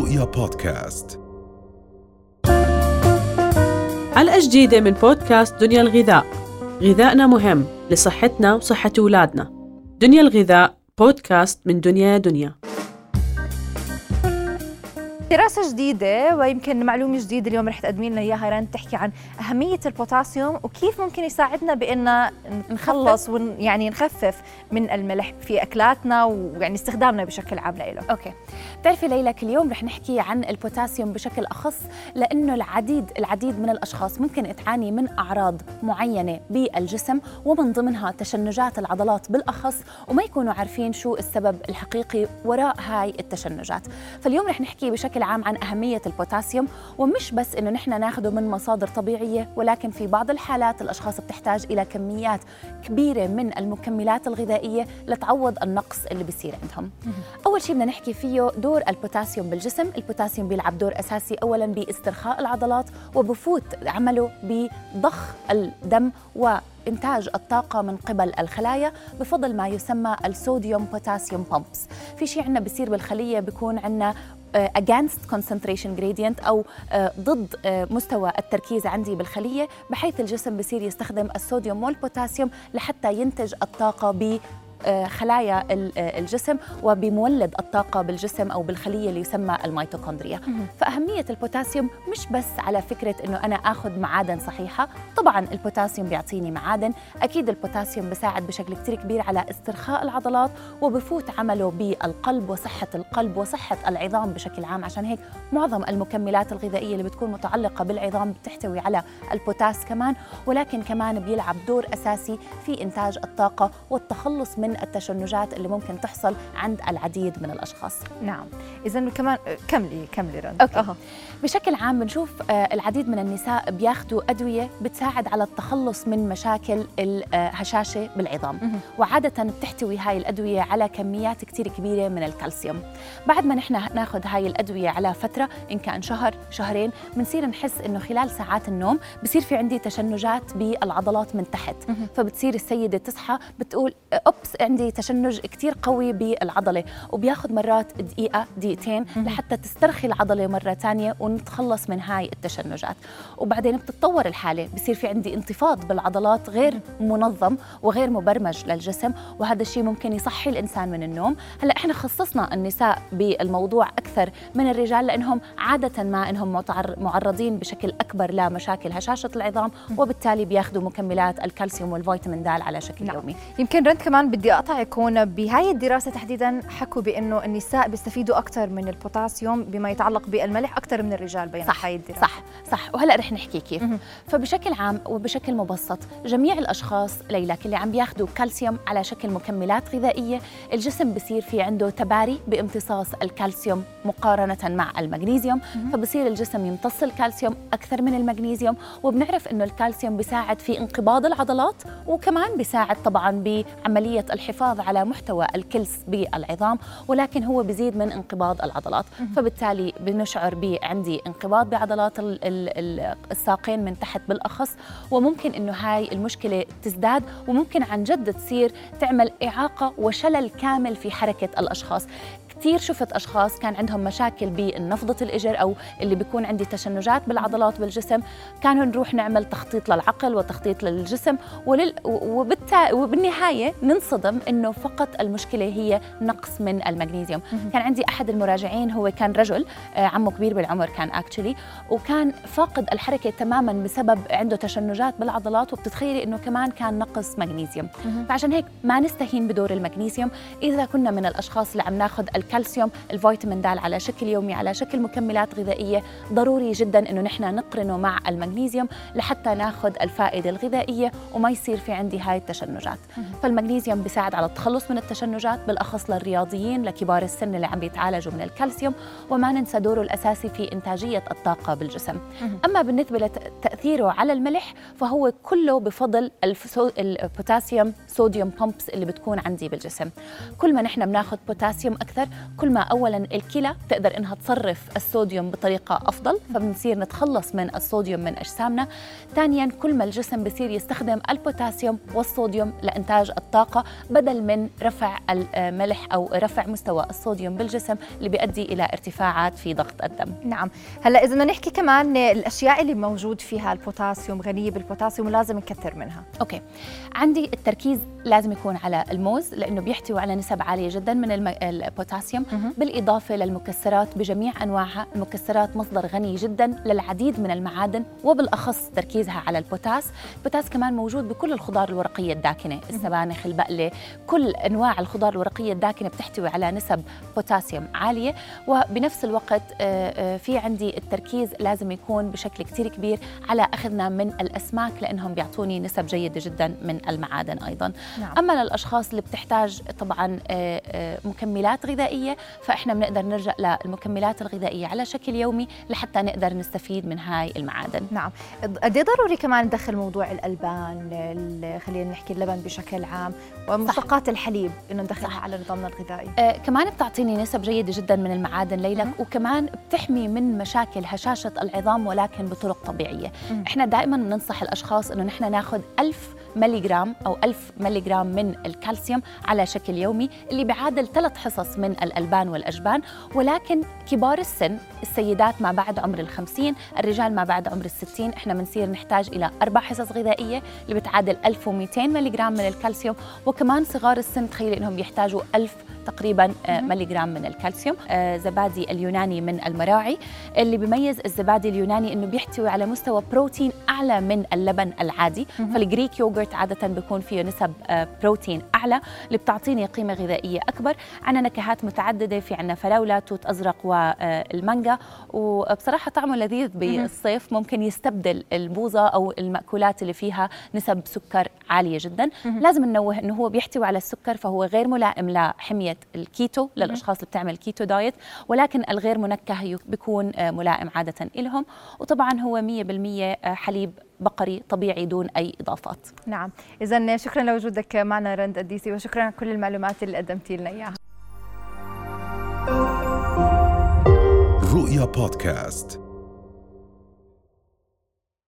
رؤيا بودكاست. حلقة جديدة من بودكاست دنيا الغذاء. غذائنا مهم لصحتنا وصحة أولادنا. دنيا الغذاء بودكاست من دنيا دنيا. دراسة جديدة ويمكن معلومة جديدة اليوم رح تقدمي لنا إياها. رند تحكي عن أهمية البوتاسيوم وكيف ممكن يساعدنا بأن نخلص ون يعني نخفف من الملح في أكلاتنا ويعني استخدامنا بشكل عام له. okay. بتعرفي ليلى كل يوم رح نحكي عن البوتاسيوم بشكل أخص لأنه العديد العديد من الأشخاص ممكن تعاني من أعراض معينة بالجسم ومن ضمنها تشنجات العضلات بالأخص وما يكونوا عارفين شو السبب الحقيقي وراء هاي التشنجات. فاليوم رح نحكي بشكل عام عن أهمية البوتاسيوم ومش بس إنه نحن ناخده من مصادر طبيعية ولكن في بعض الحالات الأشخاص بتحتاج إلى كميات كبيرة من المكملات الغذائية لتعوض النقص اللي بيصير عندهم. أول شيء بدنا نحكي فيه دور البوتاسيوم بالجسم. البوتاسيوم بيلعب دور أساسي اولا باسترخاء العضلات وبفوت بعملية بضخ الدم وإنتاج الطاقة من قبل الخلايا بفضل ما يسمى الصوديوم بوتاسيوم pumps. في شيء عندنا بيصير بالخلية بيكون عندنا against concentration gradient أو آه، ضد آه، مستوى التركيز عندي بالخلية بحيث الجسم بصير يستخدم الصوديوم والبوتاسيوم لحتى ينتج الطاقة ب آه، خلايا ال- آه، الجسم وبمولد الطاقة بالجسم أو بالخلية اللي يسمى الميتوكوندريا. فأهمية البوتاسيوم مش بس على فكرة أنه أنا أخذ معادن صحيحة طبعا البوتاسيوم بيعطيني معادن. أكيد البوتاسيوم بيساعد بشكل كتير كبير على استرخاء العضلات وبفوت عمله بالقلب وصحة القلب وصحة العظام بشكل عام. عشان هيك معظم المكملات الغذائية اللي بتكون متعلقة بالعظام بتحتوي على البوتاسيوم كمان ولكن كمان بيلعب دور أساسي في إنتاج الطاقة والتخلص من التشنجات اللي ممكن تحصل عند العديد من الأشخاص. نعم. إذا كمان كملي كملي رند okay. بشكل عام بنشوف آه، العديد من النساء بياخذوا أدوية بتساعد على التخلص من مشاكل الهشاشة بالعظام. مهم. وعادة بتحتوي هاي الأدوية على كميات كتير كبيرة من الكالسيوم. بعد ما نحن ناخذ هاي الأدوية على فترة إن كان شهر شهرين بنصير نحس إنه خلال ساعات النوم بصير في عندي تشنجات بالعضلات من تحت. فبتصير السيدة تصحى بتقول أوبس عندي تشنج كتير قوي بالعضلة وبياخذ مرات دقيقة دقيقتين لحتى تسترخي العضلة مرة تانية ونتخلص من هاي التشنجات. وبعدين بتتطور الحالة بصير في عندي انتفاض بالعضلات غير منظم وغير مبرمج للجسم وهذا الشيء ممكن يصحي الإنسان من النوم. هلأ إحنا خصصنا النساء بالموضوع أكثر من الرجال لأنهم عادة ما إنهم متعر- معرضين بشكل أكبر لمشاكل هشاشة العظام وبالتالي بياخذوا مكملات الكالسيوم والفيتامين د على شكل نعم. يومي. يمكن رند كمان بدي اقطعك هون بهاي الدراسة تحديدا حكوا بأنه النساء بيستفيدوا أكثر من البوتاسيوم بما يتعلق بالملح أكثر من الرجال بين صح هاي الدراسة. صح صح. وهلأ رح نحكي كيف. فبشكل عام وبشكل مبسط جميع الأشخاص ليلى اللي عم بياخذوا كالسيوم على شكل مكملات غذائية الجسم بصير في عنده تباري بامتصاص الكالسيوم مقارنة مع المغنيسيوم. فبصير الجسم يمتص الكالسيوم أكثر من المغنيسيوم وبنعرف إنه الكالسيوم بيساعد في انقباض العضلات وكمان بيساعد طبعا بعملية الحفاظ على محتوى الكلس بالعظام ولكن هو بيزيد من انقباض العضلات. فبالتالي بنشعر بعندي انقباض بعضلات ال- ال- ال- الساقين من تحت بالأخص وممكن إنه هاي المشكلة تزداد وممكن عن جد تصير تعمل إعاقة وشلل كامل في حركة الأشخاص. كثير شفت أشخاص كان عندهم مشاكل بنفضة الإجر أو اللي بيكون عندي تشنجات بالعضلات بالجسم. كانوا نروح نعمل تخطيط للعقل وتخطيط للجسم ولل وبالتا وبالنهاية ننصدم إنه فقط المشكلة هي نقص من المغنيسيوم. كان عندي أحد المراجعين هو كان رجل آه، عمه كبير بالعمر كان اكشلي وكان فاقد الحركة تماما بسبب عنده تشنجات بالعضلات وبتتخيلي إنه كمان كان نقص مغنيسيوم. فعشان هيك ما نستهين بدور المغنيسيوم. إذا كنا من الأشخاص اللي عم ناخذ الكالسيوم الفيتامين د على شكل يومي على شكل مكملات غذائية. ضروري جدا إنه نحن نقرنه مع المغنيسيوم لحتى ناخذ الفائدة الغذائية وما يصير في عندي هاي التشنجات. فالمغنيسيوم بيساعد على التخلص من التشنجات بالأخص للرياضيين لكبار السن اللي عم بيتعالجوا من الكالسيوم وما ننسى دوره الأساسي في إنتاجية الطاقة بالجسم. أما بالنسبة لتاثيره على الملح فهو كله بفضل البوتاسيوم صوديوم pumps اللي بتكون عندي بالجسم. كل ما نحن بناخذ بوتاسيوم أكثر كل ما اولا الكلى تقدر إنها تصرف الصوديوم بطريقة أفضل فبنصير نتخلص من الصوديوم من أجسامنا. ثانيا كل ما الجسم بصير يستخدم البوتاسيوم والصوديوم لإنتاج الطاقة بدل من رفع الملح أو رفع مستوى الصوديوم بالجسم اللي بيؤدي إلى ارتفاعات في ضغط الدم. نعم. هلا إذا بدنا نحكي كمان الأشياء اللي موجود فيها البوتاسيوم غنيه بالبوتاسيوم لازم نكثر منها. okay. عندي التركيز لازم يكون على الموز لأنه بيحتوي على نسب عالية جدا من البوتاسيوم. بالإضافة للمكسرات بجميع انواعها المكسرات مصدر غني جدا للعديد من المعادن وبالأخص تركيزها على البوتاسيوم. البوتاسيوم كمان موجود بكل الخضار الورقية الداكنة السبانخ البقلة كل أنواع الخضار الورقية الداكنة بتحتوي على نسب بوتاسيوم عالية. وبنفس الوقت آه، آه، في عندي التركيز لازم يكون بشكل كثير كبير على أخذنا من الأسماك لأنهم بيعطوني نسب جيدة جدا من المعادن أيضا. نعم. أما للأشخاص اللي بتحتاج طبعا آه، مكملات غذائيه فإحنا بنقدر نرجع للمكملات الغذائية على شكل يومي لحتى نقدر نستفيد من هاي المعادن. نعم. قد ضروري كمان ندخل موضوع الألبان خلينا نحكي اللبن بشكل عام ومشتقات الحليب إنه ندخلها صح. على نظامنا الغذائي. آه كمان بتعطيني نسب جيدة جدا من المعادن ليلك وكمان بتحمي من مشاكل هشاشة العظام ولكن بطرق طبيعية. مم. إحنا دائما بننصح الأشخاص إنه نحن ناخذ 1000 ملي جرام أو 1000 ملي جرام من الكالسيوم على شكل يومي اللي بيعادل ثلاث حصص من الألبان والأجبان. ولكن كبار السن السيدات ما بعد عمر الخمسين الرجال ما بعد عمر الستين إحنا بنصير نحتاج إلى أربع حصص غذائية اللي بتعادل 1200 ملي جرام من الكالسيوم. وكمان صغار السن تخيلي إنهم يحتاجوا 1000 تقريبا آه، ملي جرام من الكالسيوم آه، زبادي اليوناني من المراعي. اللي بيميز الزبادي اليوناني إنه بيحتوي على مستوى بروتين أعلى من اللبن العادي. فال Greek yogurt عادة بيكون فيه نسب آه، بروتين أعلى اللي بتعطيني قيمة غذائية أكبر. عندنا نكهات متعددة في عندنا فراولة توت أزرق والمانجا وبصراحة طعمه لذيذ بالصيف. ممكن يستبدل البوظة أو المأكولات اللي فيها نسب سكر عالية جدا. لازم ننوه إنه هو بيحتوي على السكر فهو غير ملائم لحميه الكيتو للأشخاص اللي بتعمل keto diet ولكن الغير منكه بيكون آه، ملائم عادة لهم وطبعا هو 100% آه، حليب بقري طبيعي دون أي إضافات. نعم. اذا شكرا لوجودك معنا رند الديسي وشكرا على كل المعلومات اللي قدمتي لنا إياها. رؤيا بودكاست.